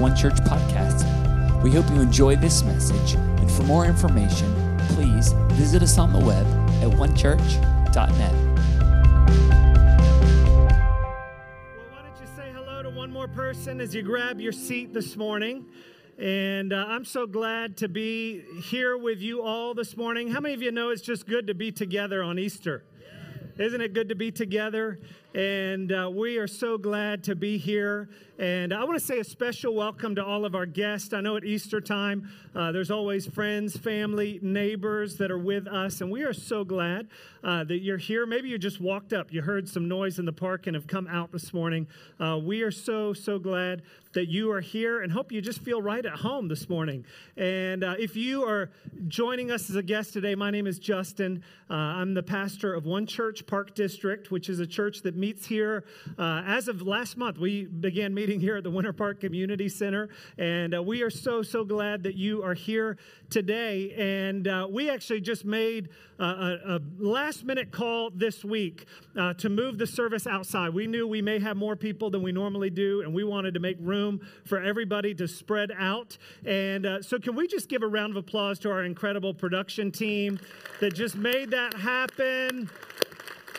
One Church podcast. We hope you enjoy this message, and for more information, please visit us on the web at onechurch.net. Well, why don't you say hello to one more person as you grab your seat this morning? And uh, I'm so glad to be here with you all this morning. How many of you know it's just good to be together on Easter? Isn't it good to be together? And uh, we are so glad to be here. And I want to say a special welcome to all of our guests. I know at Easter time, uh, there's always friends, family, neighbors that are with us. And we are so glad uh, that you're here. Maybe you just walked up, you heard some noise in the park and have come out this morning. Uh, we are so, so glad that you are here and hope you just feel right at home this morning. And uh, if you are joining us as a guest today, my name is Justin. Uh, I'm the pastor of One Church Park District, which is a church that meets here. Uh, as of last month, we began meeting here at the Winter Park Community Center, and uh, we are so, so glad that you are here today. And uh, we actually just made a, a last minute call this week uh, to move the service outside. We knew we may have more people than we normally do, and we wanted to make room for everybody to spread out. And uh, so, can we just give a round of applause to our incredible production team that just made that happen?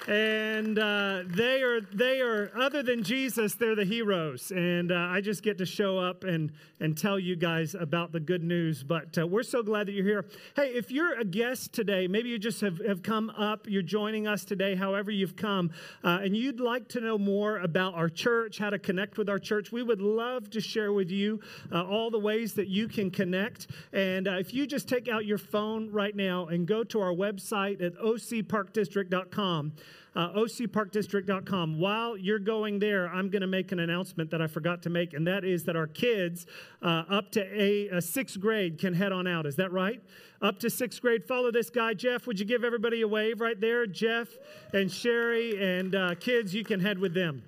And uh, they are they are other than jesus they're the heroes. And uh, i just get to show up and and tell you guys about the good news. But uh, we're so glad that you're here. Hey if you're a guest today maybe you just have, have come up you're joining us today however you've come uh, and you'd like to know more about our church how to connect with our church we would love to share with you uh, all the ways that you can connect. And uh, if you just take out your phone right now and go to our website at ocparkdistrict.com uh, ocparkdistrict.com. While you're going there, I'm going to make an announcement that I forgot to make, and that is that our kids uh, up to a, a, sixth grade can head on out. Is that right? Up to sixth grade. Follow this guy, Jeff. Would you give everybody a wave right there? Jeff and Sherry and uh, kids, you can head with them.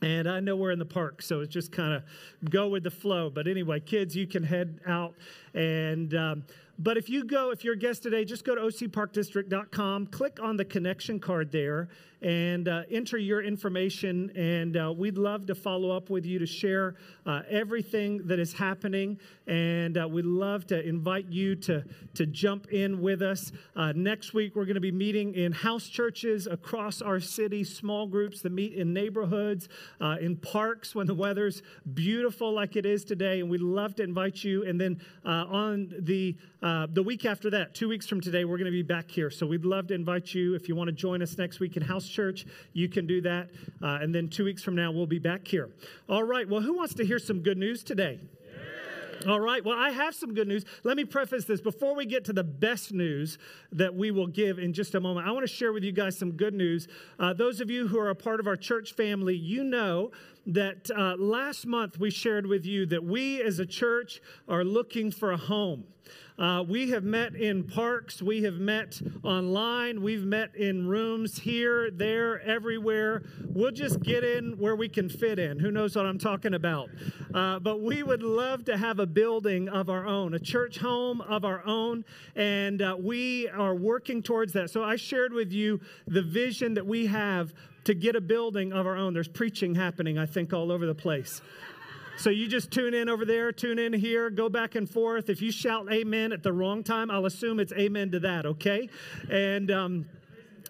And I know we're in the park, so it's just kind of go with the flow. But anyway, kids, you can head out and. Um, but if you go, if you're a guest today, just go to ocparkdistrict.com, click on the connection card there, and uh, enter your information. And uh, we'd love to follow up with you to share uh, everything that is happening. And uh, we'd love to invite you to, to jump in with us. Uh, next week, we're going to be meeting in house churches across our city, small groups that meet in neighborhoods, uh, in parks when the weather's beautiful like it is today. And we'd love to invite you. And then on the uh, the week after that, two weeks from today, we're going to be back here. So we'd love to invite you if you want to join us next week in house Church, you can do that. Uh, and then two weeks from now, we'll be back here. All right. Well, who wants to hear some good news today? All right. Well, I have some good news. Let me preface this before we get to the best news that we will give in just a moment. I want to share with you guys some good news. Uh, those of you who are a part of our church family, you know that uh, last month we shared with you that we as a church are looking for a home. Uh, we have met in parks, we have met online, we've met in rooms here, there, everywhere. We'll just get in where we can fit in. Who knows what I'm talking about? Uh, but we would love to have a building of our own, a church home of our own, and uh, we are working towards that. So I shared with you the vision that we have to get a building of our own. There's preaching happening, I think, all over the place. So you just tune in over there, tune in here, go back and forth. If you shout amen at the wrong time, I'll assume it's amen to that, okay? And, um,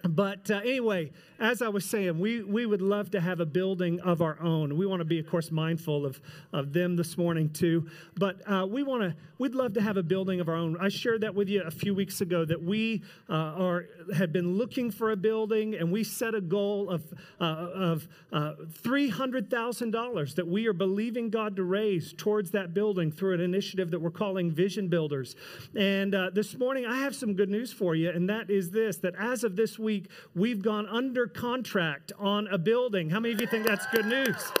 but uh, anyway, as I was saying, we, we would love to have a building of our own. We want to be, of course, mindful of, of them this morning too. But uh, we want to, we'd love to have a building of our own. I shared that with you a few weeks ago that we uh, are have been looking for a building, and we set a goal of uh, of uh, three hundred thousand dollars that we are believing God to raise towards that building through an initiative that we're calling Vision Builders. And uh, this morning, I have some good news for you, and that is this: that as of this week, we've gone under contract on a building. How many of you think that's good news?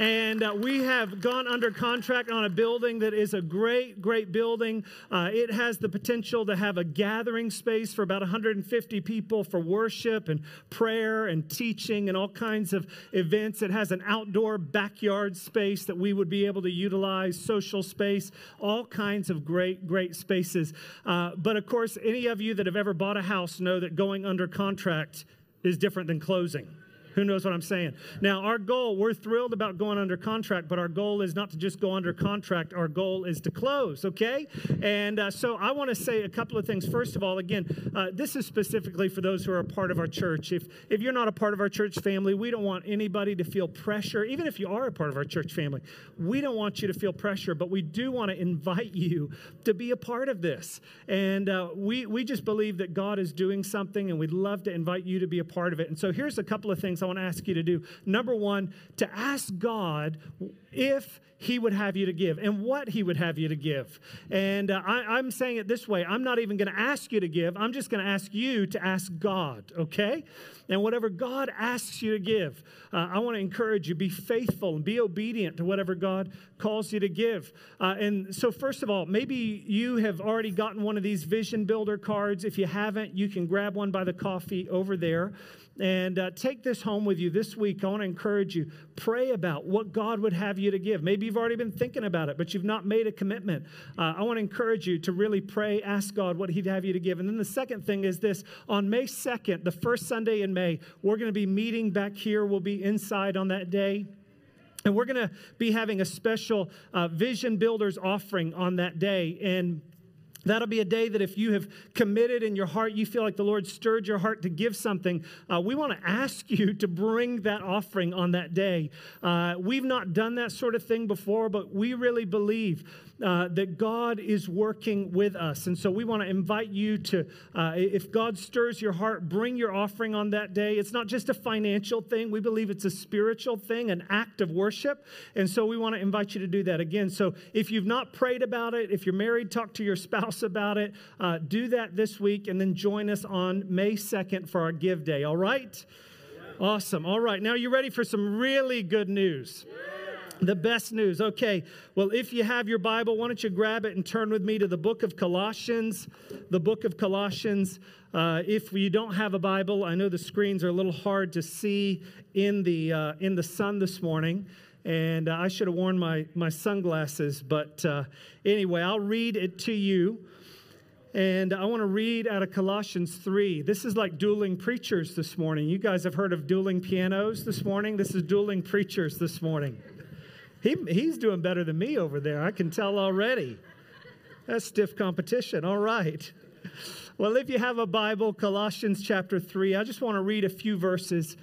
And uh, we have gone under contract on a building that is a great, great building. Uh, it has the potential to have a gathering space for about 150 people for worship and prayer and teaching and all kinds of events. It has an outdoor backyard space that we would be able to utilize, social space, all kinds of great, great spaces. Uh, but of course, any of you that have ever bought a house know that going under contract is different than closing. Who knows what I'm saying? Now, our goal, we're thrilled about going under contract, but our goal is not to just go under contract. Our goal is to close, okay? And uh, so I want to say a couple of things. First of all, again, uh, this is specifically for those who are a part of our church. If, if you're not a part of our church family, we don't want anybody to feel pressure. Even if you are a part of our church family, we don't want you to feel pressure, but we do want to invite you to be a part of this. And uh, we, we just believe that God is doing something, and we'd love to invite you to be a part of it. And so here's a couple of things I want to ask you to do. Number one, to ask God if he would have you to give and what he would have you to give. And uh, I, am saying it this way I'm not even going to ask you to give, I'm just going to ask you to ask God, okay? And whatever God asks you to give, uh, I want to encourage you be faithful and be obedient to whatever God calls you to give. Uh, and so, first of all, maybe you have already gotten one of these vision builder cards. If you haven't, you can grab one by the coffee over there and uh, take this home with you this week. I want to encourage you. Pray about what God would have you to give. Maybe you've already been thinking about it, but you've not made a commitment. Uh, I want to encourage you to really pray, ask God what He'd have you to give. And then the second thing is this on May 2nd, the first Sunday in May, we're going to be meeting back here. We'll be inside on that day. And we're going to be having a special uh, Vision Builders offering on that day. And That'll be a day that if you have committed in your heart, you feel like the Lord stirred your heart to give something, uh, we want to ask you to bring that offering on that day. Uh, we've not done that sort of thing before, but we really believe uh, that God is working with us. And so we want to invite you to, uh, if God stirs your heart, bring your offering on that day. It's not just a financial thing, we believe it's a spiritual thing, an act of worship. And so we want to invite you to do that again. So if you've not prayed about it, if you're married, talk to your spouse about it. Uh, do that this week and then join us on May 2nd for our Give Day, all right? Awesome. All right. Now, you ready for some really good news? Yeah. The best news. Okay, well, if you have your Bible, why don't you grab it and turn with me to the book of Colossians? The book of Colossians. Uh, if you don't have a Bible, I know the screens are a little hard to see in the, uh, in the sun this morning. And uh, I should have worn my, my sunglasses. But uh, anyway, I'll read it to you. And I want to read out of Colossians 3. This is like dueling preachers this morning. You guys have heard of dueling pianos this morning? This is dueling preachers this morning. He, he's doing better than me over there. I can tell already. That's stiff competition. All right. Well, if you have a Bible, Colossians chapter 3, I just want to read a few verses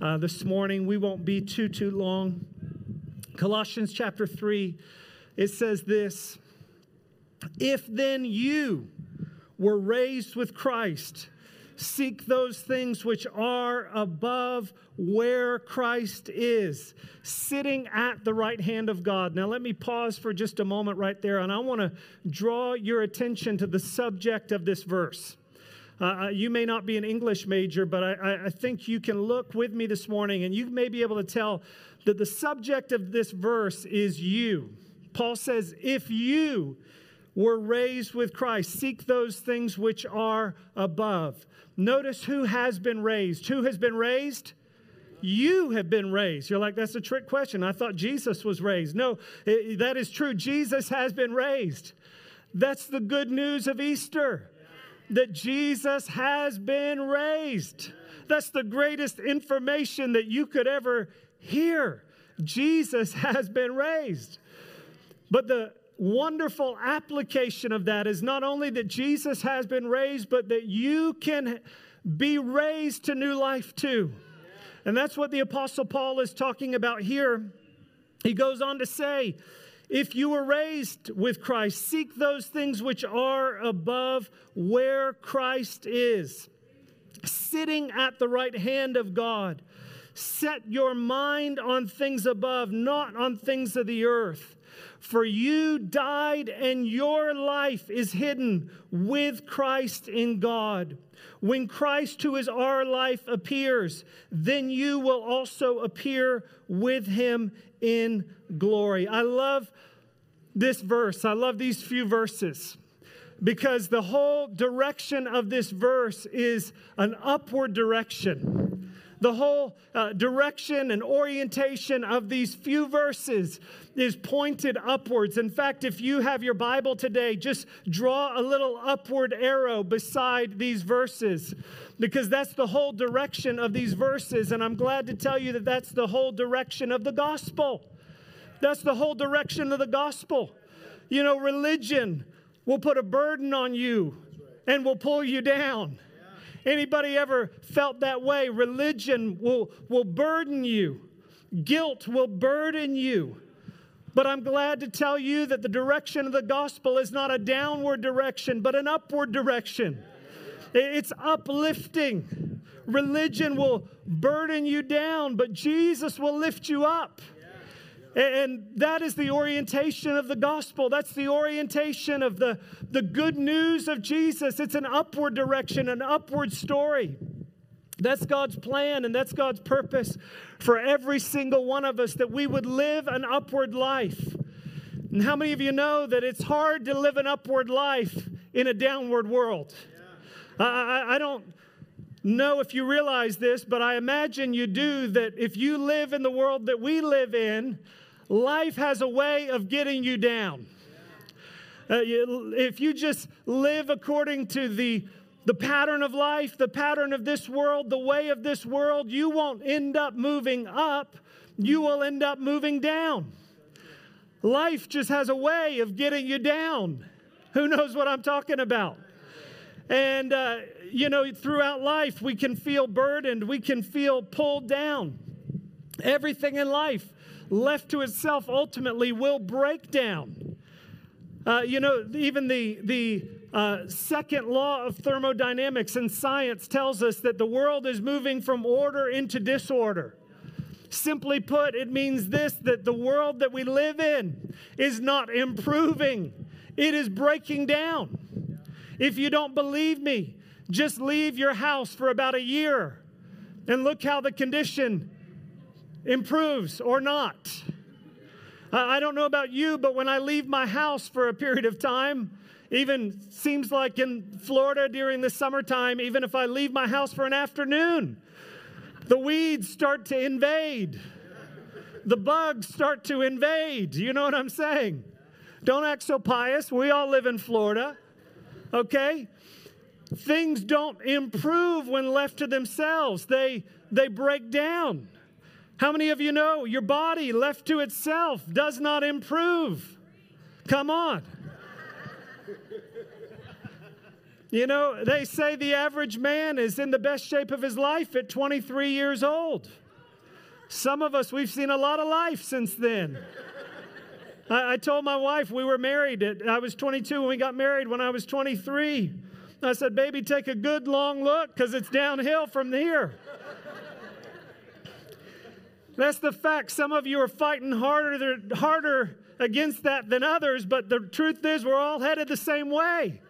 uh, this morning. We won't be too, too long. Colossians chapter 3, it says this If then you were raised with Christ, Seek those things which are above where Christ is, sitting at the right hand of God. Now, let me pause for just a moment right there, and I want to draw your attention to the subject of this verse. Uh, uh, you may not be an English major, but I, I think you can look with me this morning and you may be able to tell that the subject of this verse is you. Paul says, If you were raised with Christ, seek those things which are above. Notice who has been raised. Who has been raised? You have been raised. You're like, that's a trick question. I thought Jesus was raised. No, it, that is true. Jesus has been raised. That's the good news of Easter that Jesus has been raised. That's the greatest information that you could ever hear. Jesus has been raised. But the wonderful application of that is not only that Jesus has been raised, but that you can be raised to new life too. And that's what the Apostle Paul is talking about here. He goes on to say, if you were raised with Christ, seek those things which are above where Christ is, sitting at the right hand of God. Set your mind on things above, not on things of the earth. For you died, and your life is hidden with Christ in God. When Christ, who is our life, appears, then you will also appear with him in glory. I love this verse. I love these few verses because the whole direction of this verse is an upward direction The whole uh, direction and orientation of these few verses is pointed upwards. In fact, if you have your Bible today, just draw a little upward arrow beside these verses because that's the whole direction of these verses. And I'm glad to tell you that that's the whole direction of the gospel. That's the whole direction of the gospel. You know, religion will put a burden on you and will pull you down. Anybody ever felt that way? Religion will, will burden you. Guilt will burden you. But I'm glad to tell you that the direction of the gospel is not a downward direction, but an upward direction. It's uplifting. Religion will burden you down, but Jesus will lift you up. And that is the orientation of the gospel. That's the orientation of the, the good news of Jesus. It's an upward direction, an upward story. That's God's plan and that's God's purpose for every single one of us that we would live an upward life. And how many of you know that it's hard to live an upward life in a downward world? Yeah. I, I, I don't know if you realize this, but I imagine you do that if you live in the world that we live in, life has a way of getting you down. Uh, if you just live according to the, the pattern of life, the pattern of this world, the way of this world, you won't end up moving up. You will end up moving down. Life just has a way of getting you down. Who knows what I'm talking about? And, uh, you know, throughout life, we can feel burdened, we can feel pulled down. Everything in life left to itself, ultimately will break down. Uh, you know, even the, the uh, second law of thermodynamics and science tells us that the world is moving from order into disorder. Simply put, it means this that the world that we live in is not improving, it is breaking down. If you don't believe me, just leave your house for about a year and look how the condition improves or not. I don't know about you, but when I leave my house for a period of time, even seems like in Florida during the summertime, even if I leave my house for an afternoon, the weeds start to invade. The bugs start to invade. You know what I'm saying? Don't act so pious. We all live in Florida. Okay? Things don't improve when left to themselves. They they break down. How many of you know your body left to itself does not improve? Come on. You know, they say the average man is in the best shape of his life at 23 years old. Some of us, we've seen a lot of life since then. I, I, told my wife we were married. At, I was 22 when we got married when I was 23. I said, baby, take a good long look because it's downhill from here. That's the fact. Some of you are fighting harder, harder against that than others, but the truth is, we're all headed the same way.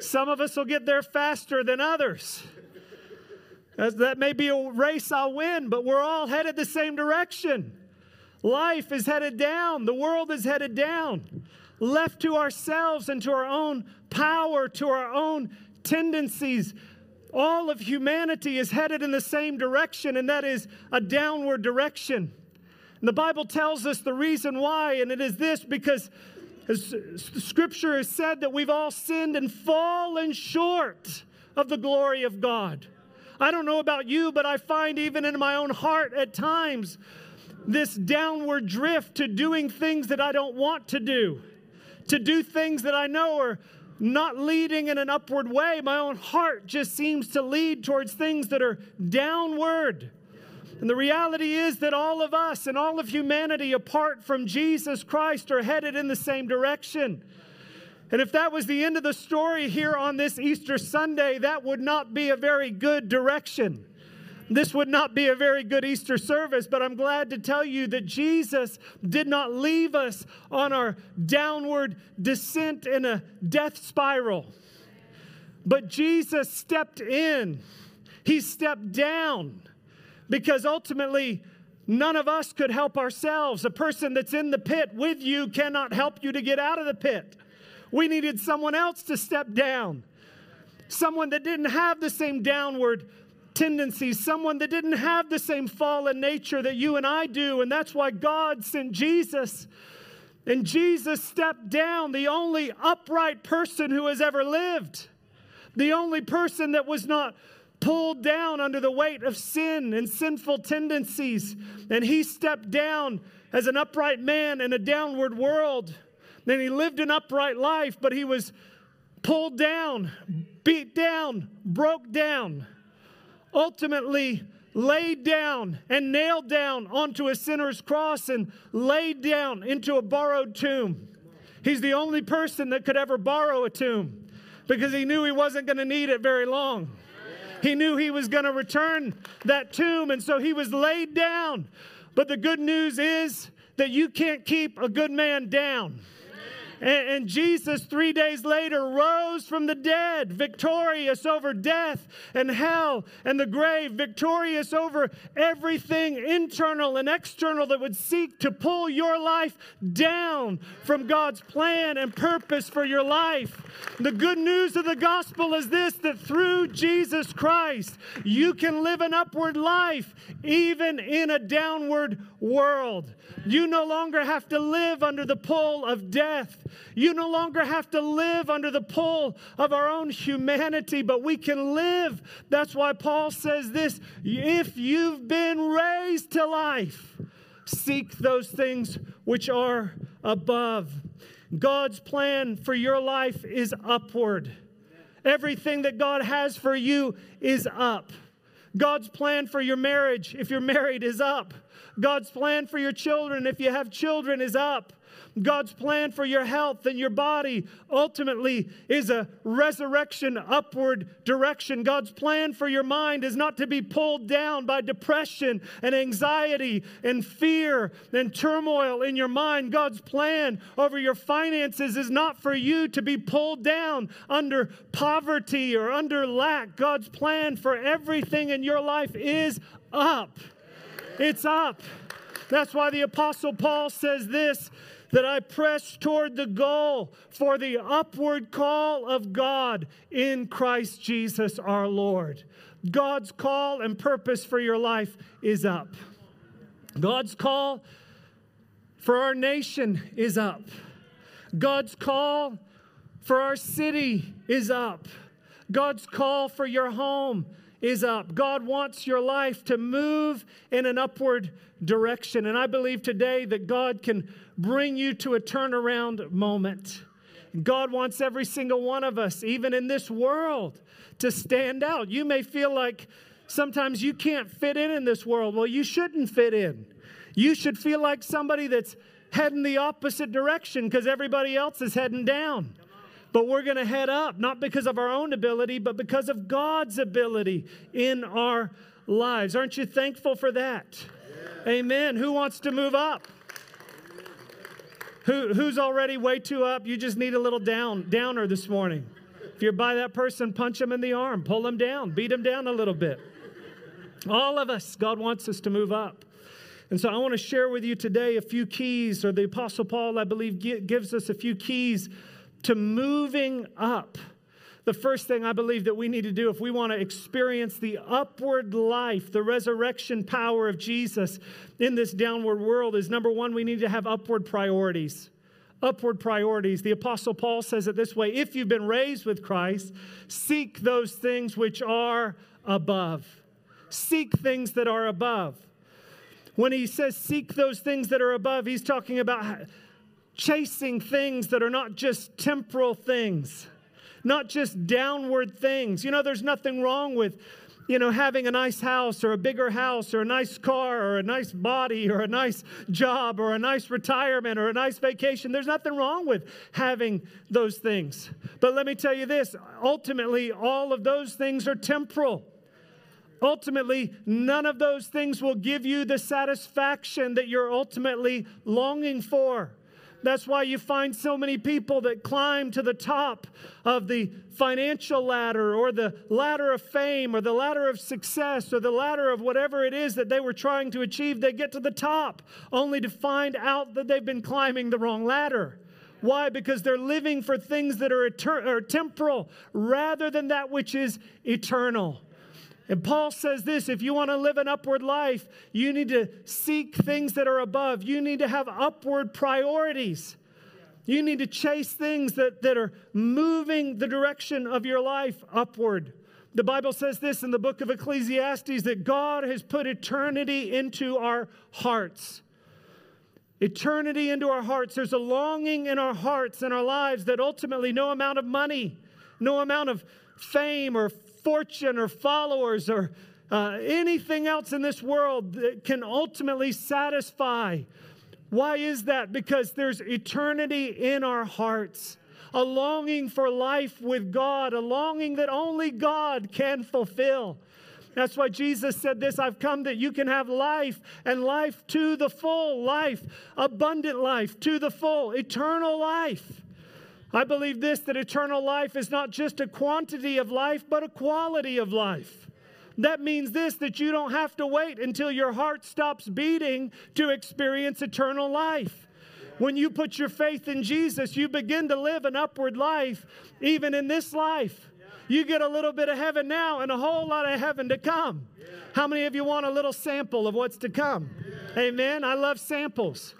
Some of us will get there faster than others. As that may be a race I'll win, but we're all headed the same direction. Life is headed down, the world is headed down. Left to ourselves and to our own power, to our own tendencies, all of humanity is headed in the same direction, and that is a downward direction. And the Bible tells us the reason why, and it is this because Scripture has said that we've all sinned and fallen short of the glory of God. I don't know about you, but I find even in my own heart at times this downward drift to doing things that I don't want to do, to do things that I know are not leading in an upward way. My own heart just seems to lead towards things that are downward. And the reality is that all of us and all of humanity, apart from Jesus Christ, are headed in the same direction. And if that was the end of the story here on this Easter Sunday, that would not be a very good direction. This would not be a very good Easter service, but I'm glad to tell you that Jesus did not leave us on our downward descent in a death spiral. But Jesus stepped in, He stepped down because ultimately, none of us could help ourselves. A person that's in the pit with you cannot help you to get out of the pit. We needed someone else to step down, someone that didn't have the same downward tendencies, someone that didn't have the same fallen nature that you and I do. And that's why God sent Jesus. And Jesus stepped down, the only upright person who has ever lived, the only person that was not pulled down under the weight of sin and sinful tendencies. And he stepped down as an upright man in a downward world. Then he lived an upright life, but he was pulled down, beat down, broke down, ultimately laid down and nailed down onto a sinner's cross and laid down into a borrowed tomb. He's the only person that could ever borrow a tomb because he knew he wasn't going to need it very long. He knew he was going to return that tomb, and so he was laid down. But the good news is that you can't keep a good man down. And, and, Jesus, three days later, rose from the dead, victorious over death and hell and the grave, victorious over everything internal and external that would seek to pull your life down from God's plan and purpose for your life. The good news of the gospel is this that through Jesus Christ, you can live an upward life even in a downward world. You no longer have to live under the pull of death. You no longer have to live under the pull of our own humanity, but we can live. That's why Paul says this if you've been raised to life, seek those things which are above. God's plan for your life is upward. Everything that God has for you is up. God's plan for your marriage, if you're married, is up. God's plan for your children, if you have children, is up. God's plan for your health and your body ultimately is a resurrection upward direction. God's plan for your mind is not to be pulled down by depression and anxiety and fear and turmoil in your mind. God's plan over your finances is not for you to be pulled down under poverty or under lack. God's plan for everything in your life is up. It's up. That's why the Apostle Paul says this that I press toward the goal for the upward call of God in Christ Jesus our Lord. God's call and purpose for your life is up. God's call for our nation is up. God's call for our city is up. God's call for your home is up. God wants your life to move in an upward direction. And I believe today that God can bring you to a turnaround moment. God wants every single one of us, even in this world, to stand out. You may feel like sometimes you can't fit in in this world. Well, you shouldn't fit in. You should feel like somebody that's heading the opposite direction because everybody else is heading down. But we're going to head up, not because of our own ability, but because of God's ability in our lives. Aren't you thankful for that? Yeah. Amen. Who wants to move up? Who, who's already way too up? You just need a little down, downer this morning. If you're by that person, punch them in the arm, pull them down, beat them down a little bit. All of us, God wants us to move up. And so I want to share with you today a few keys, or the Apostle Paul, I believe, gives us a few keys to moving up. The first thing I believe that we need to do if we want to experience the upward life, the resurrection power of Jesus in this downward world is number one, we need to have upward priorities. Upward priorities. The Apostle Paul says it this way if you've been raised with Christ, seek those things which are above. Seek things that are above. When he says seek those things that are above, he's talking about chasing things that are not just temporal things, not just downward things. You know, there's nothing wrong with, you know, having a nice house or a bigger house or a nice car or a nice body or a nice job or a nice retirement or a nice vacation. There's nothing wrong with having those things. But let me tell you this ultimately, all of those things are temporal. Ultimately, none of those things will give you the satisfaction that you're ultimately longing for. That's why you find so many people that climb to the top of the financial ladder or the ladder of fame or the ladder of success or the ladder of whatever it is that they were trying to achieve. They get to the top only to find out that they've been climbing the wrong ladder. Why? Because they're living for things that are, etern- temporal rather than that which is eternal. And Paul says this if you want to live an upward life, you need to seek things that are above. You need to have upward priorities. You need to chase things that, that are moving the direction of your life upward. The Bible says this in the book of Ecclesiastes that God has put eternity into our hearts. Eternity into our hearts. There's a longing in our hearts and our lives that ultimately no amount of money, no amount of fame or fortune or followers or uh, anything else in this world that can ultimately satisfy. Why is that? Because there's eternity in our hearts, a longing for life with God, a longing that only God can fulfill. That's why Jesus said this I've come that you can have life and life to the full, life, abundant life to the full, eternal life. I believe this that eternal life is not just a quantity of life, but a quality of life. That means this that you don't have to wait until your heart stops beating to experience eternal life. When you put your faith in Jesus, you begin to live an upward life, even in this life. You get a little bit of heaven now and a whole lot of heaven to come. How many of you want a little sample of what's to come? Amen. I love samples.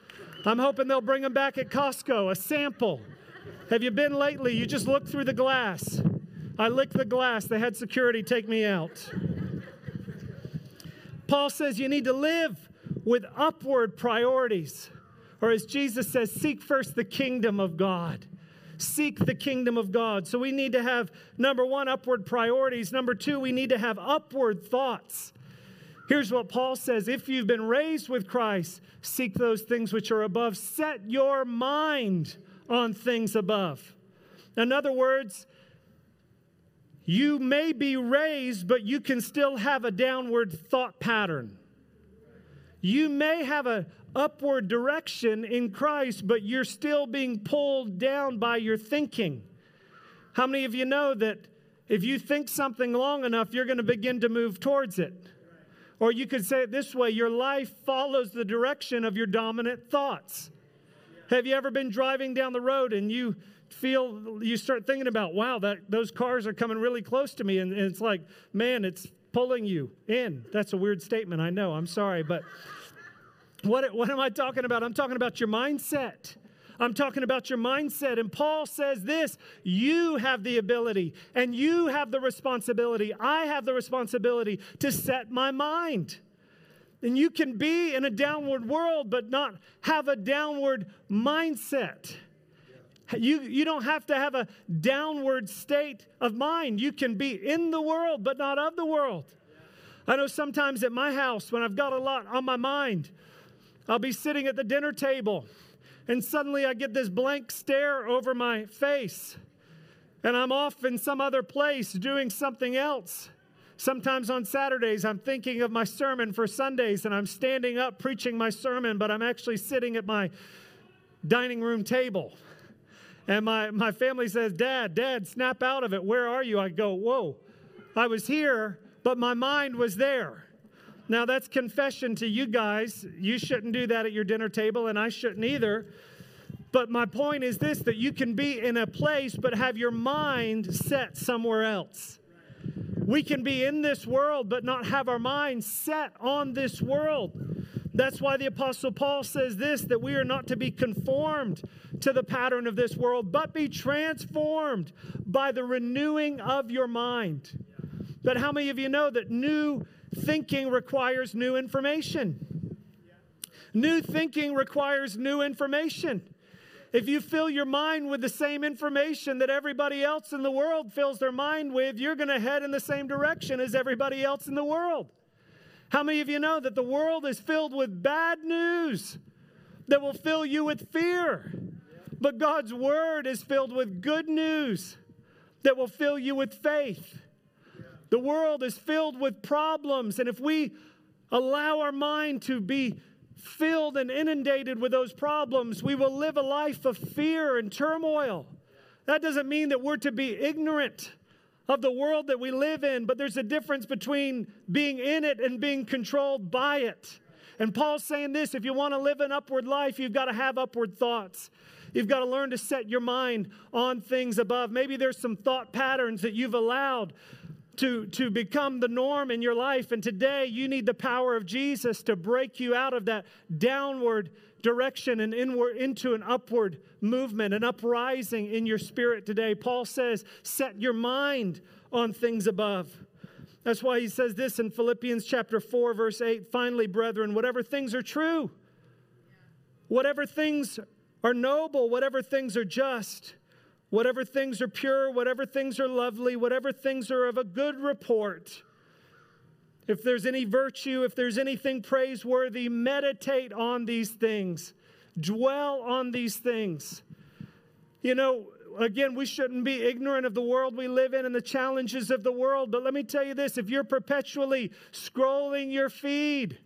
I'm hoping they'll bring them back at Costco, a sample. Have you been lately? You just look through the glass. I licked the glass. They had security take me out. Paul says you need to live with upward priorities. Or as Jesus says, seek first the kingdom of God. Seek the kingdom of God. So we need to have, number one, upward priorities. Number two, we need to have upward thoughts. Here's what Paul says If you've been raised with Christ, seek those things which are above. Set your mind on things above. In other words, you may be raised, but you can still have a downward thought pattern. You may have an upward direction in Christ, but you're still being pulled down by your thinking. How many of you know that if you think something long enough, you're going to begin to move towards it? Or you could say it this way your life follows the direction of your dominant thoughts. Have you ever been driving down the road and you feel, you start thinking about, wow, that, those cars are coming really close to me? And, and it's like, man, it's pulling you in. That's a weird statement, I know. I'm sorry. But what, what am I talking about? I'm talking about your mindset. I'm talking about your mindset. And Paul says this you have the ability and you have the responsibility. I have the responsibility to set my mind. And you can be in a downward world, but not have a downward mindset. You, you don't have to have a downward state of mind. You can be in the world, but not of the world. I know sometimes at my house, when I've got a lot on my mind, I'll be sitting at the dinner table, and suddenly I get this blank stare over my face, and I'm off in some other place doing something else. Sometimes on Saturdays, I'm thinking of my sermon for Sundays and I'm standing up preaching my sermon, but I'm actually sitting at my dining room table. And my, my family says, Dad, Dad, snap out of it. Where are you? I go, Whoa, I was here, but my mind was there. Now, that's confession to you guys. You shouldn't do that at your dinner table, and I shouldn't either. But my point is this that you can be in a place, but have your mind set somewhere else. We can be in this world, but not have our minds set on this world. That's why the Apostle Paul says this that we are not to be conformed to the pattern of this world, but be transformed by the renewing of your mind. But how many of you know that new thinking requires new information? New thinking requires new information. If you fill your mind with the same information that everybody else in the world fills their mind with, you're going to head in the same direction as everybody else in the world. How many of you know that the world is filled with bad news that will fill you with fear? But God's word is filled with good news that will fill you with faith. The world is filled with problems, and if we allow our mind to be filled and inundated with those problems, we will live a life of fear and turmoil. That doesn't mean that we're to be ignorant of the world that we live in, but there's a difference between being in it and being controlled by it. And Paul's saying this if you want to live an upward life, you've got to have upward thoughts. You've got to learn to set your mind on things above. Maybe there's some thought patterns that you've allowed to, to become the norm in your life. And today you need the power of Jesus to break you out of that downward direction and inward into an upward movement, an uprising in your spirit today. Paul says, set your mind on things above. That's why he says this in Philippians chapter 4, verse 8 finally, brethren, whatever things are true, whatever things are noble, whatever things are just, whatever things are pure, whatever things are lovely, whatever things are of a good report. If there's any virtue, if there's anything praiseworthy, meditate on these things, dwell on these things. You know, again, we shouldn't be ignorant of the world we live in and the challenges of the world, but let me tell you this if you're perpetually scrolling your feed,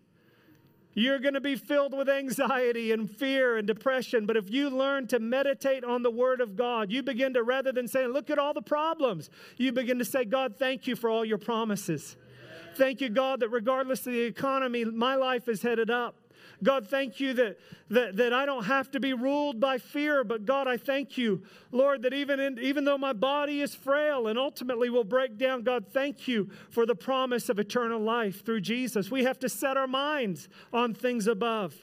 you're going to be filled with anxiety and fear and depression. But if you learn to meditate on the Word of God, you begin to, rather than saying, Look at all the problems, you begin to say, God, thank you for all your promises. Thank you, God, that regardless of the economy, my life is headed up. God, thank you that, that, that I don't have to be ruled by fear, but God, I thank you, Lord, that even, in, even though my body is frail and ultimately will break down, God, thank you for the promise of eternal life through Jesus. We have to set our minds on things above.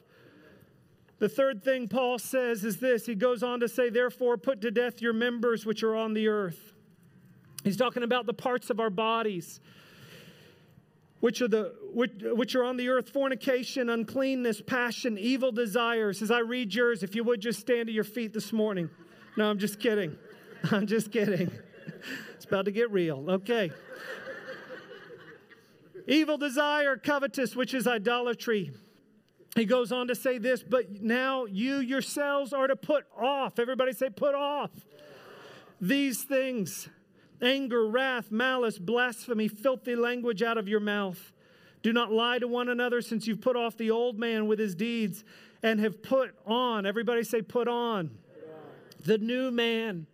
The third thing Paul says is this he goes on to say, Therefore, put to death your members which are on the earth. He's talking about the parts of our bodies which are, the, which, which are on the earth fornication, uncleanness, passion, evil desires. As I read yours, if you would just stand to your feet this morning. No, I'm just kidding. I'm just kidding. It's about to get real. Okay. evil desire, covetous, which is idolatry. He goes on to say this, but now you yourselves are to put off. Everybody say, put off these things anger, wrath, malice, blasphemy, filthy language out of your mouth. Do not lie to one another, since you've put off the old man with his deeds and have put on. Everybody say, put on. The new man.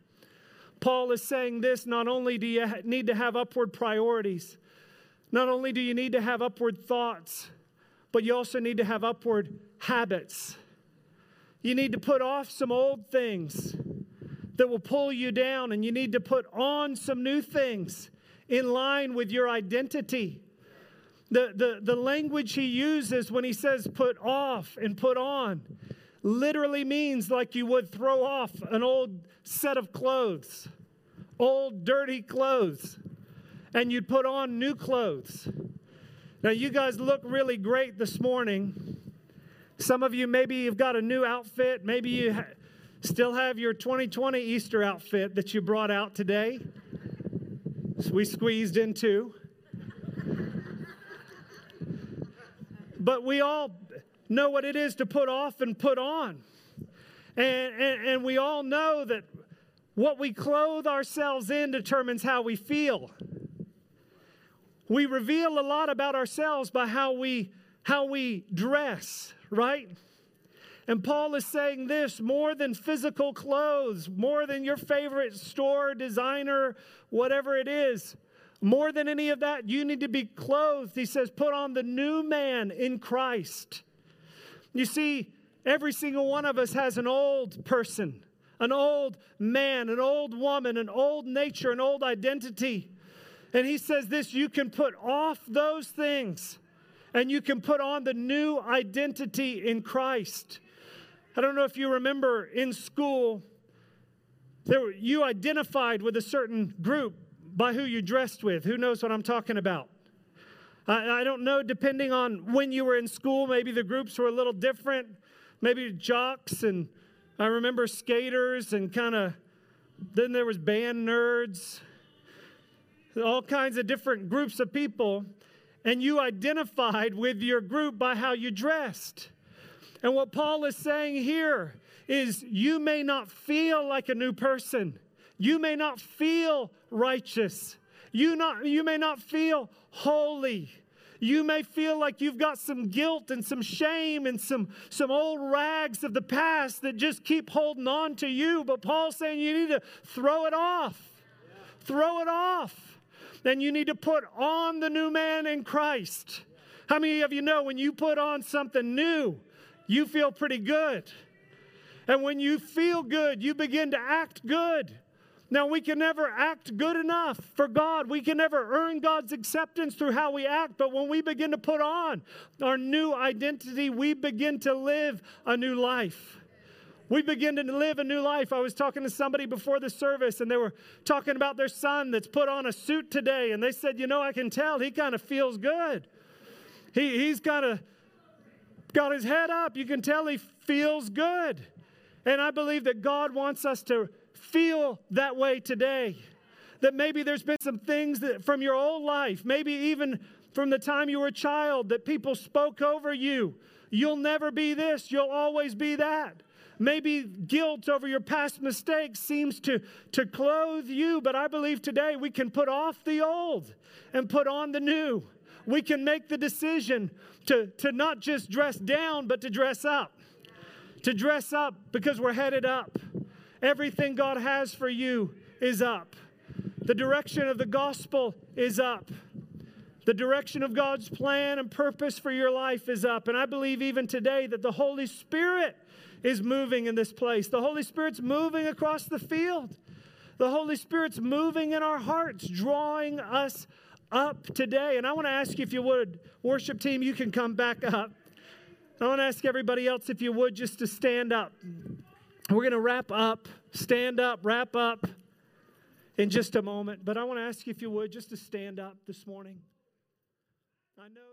Paul is saying this not only do you need to have upward priorities, not only do you need to have upward thoughts, but you also need to have upward habits. You need to put off some old things that will pull you down, and you need to put on some new things in line with your identity. The, the, the language he uses when he says put off and put on literally means like you would throw off an old set of clothes, old dirty clothes, and you'd put on new clothes. Now, you guys look really great this morning. Some of you maybe you've got a new outfit. Maybe you ha- Still have your 2020 Easter outfit that you brought out today. So we squeezed into. but we all know what it is to put off and put on. And, and, and we all know that what we clothe ourselves in determines how we feel. We reveal a lot about ourselves by how we, how we dress, right? And Paul is saying this more than physical clothes, more than your favorite store, designer, whatever it is, more than any of that, you need to be clothed. He says, put on the new man in Christ. You see, every single one of us has an old person, an old man, an old woman, an old nature, an old identity. And he says this you can put off those things and you can put on the new identity in Christ. I don't know if you remember in school, there, you identified with a certain group by who you dressed with. Who knows what I'm talking about? I, I don't know, depending on when you were in school, maybe the groups were a little different. Maybe jocks, and I remember skaters, and kind of, then there was band nerds, all kinds of different groups of people. And you identified with your group by how you dressed. And what Paul is saying here is you may not feel like a new person. You may not feel righteous. You, not, you may not feel holy. You may feel like you've got some guilt and some shame and some, some old rags of the past that just keep holding on to you. But Paul's saying you need to throw it off. Throw it off. Then you need to put on the new man in Christ. How many of you know when you put on something new, you feel pretty good. And when you feel good, you begin to act good. Now, we can never act good enough for God. We can never earn God's acceptance through how we act. But when we begin to put on our new identity, we begin to live a new life. We begin to live a new life. I was talking to somebody before the service, and they were talking about their son that's put on a suit today. And they said, You know, I can tell he kind of feels good. He, he's kind of got his head up. You can tell he feels good. And I believe that God wants us to feel that way today. That maybe there's been some things that from your old life, maybe even from the time you were a child, that people spoke over you. You'll never be this, you'll always be that. Maybe guilt over your past mistakes seems to, to clothe you, but I believe today we can put off the old and put on the new. We can make the decision to, to not just dress down, but to dress up. To dress up because we're headed up. Everything God has for you is up. The direction of the gospel is up. The direction of God's plan and purpose for your life is up. And I believe even today that the Holy Spirit is moving in this place. The Holy Spirit's moving across the field. The Holy Spirit's moving in our hearts, drawing us up today. And I want to ask you if you would, worship team, you can come back up. I want to ask everybody else if you would just to stand up. We're going to wrap up, stand up, wrap up in just a moment. But I want to ask you if you would just to stand up this morning. I know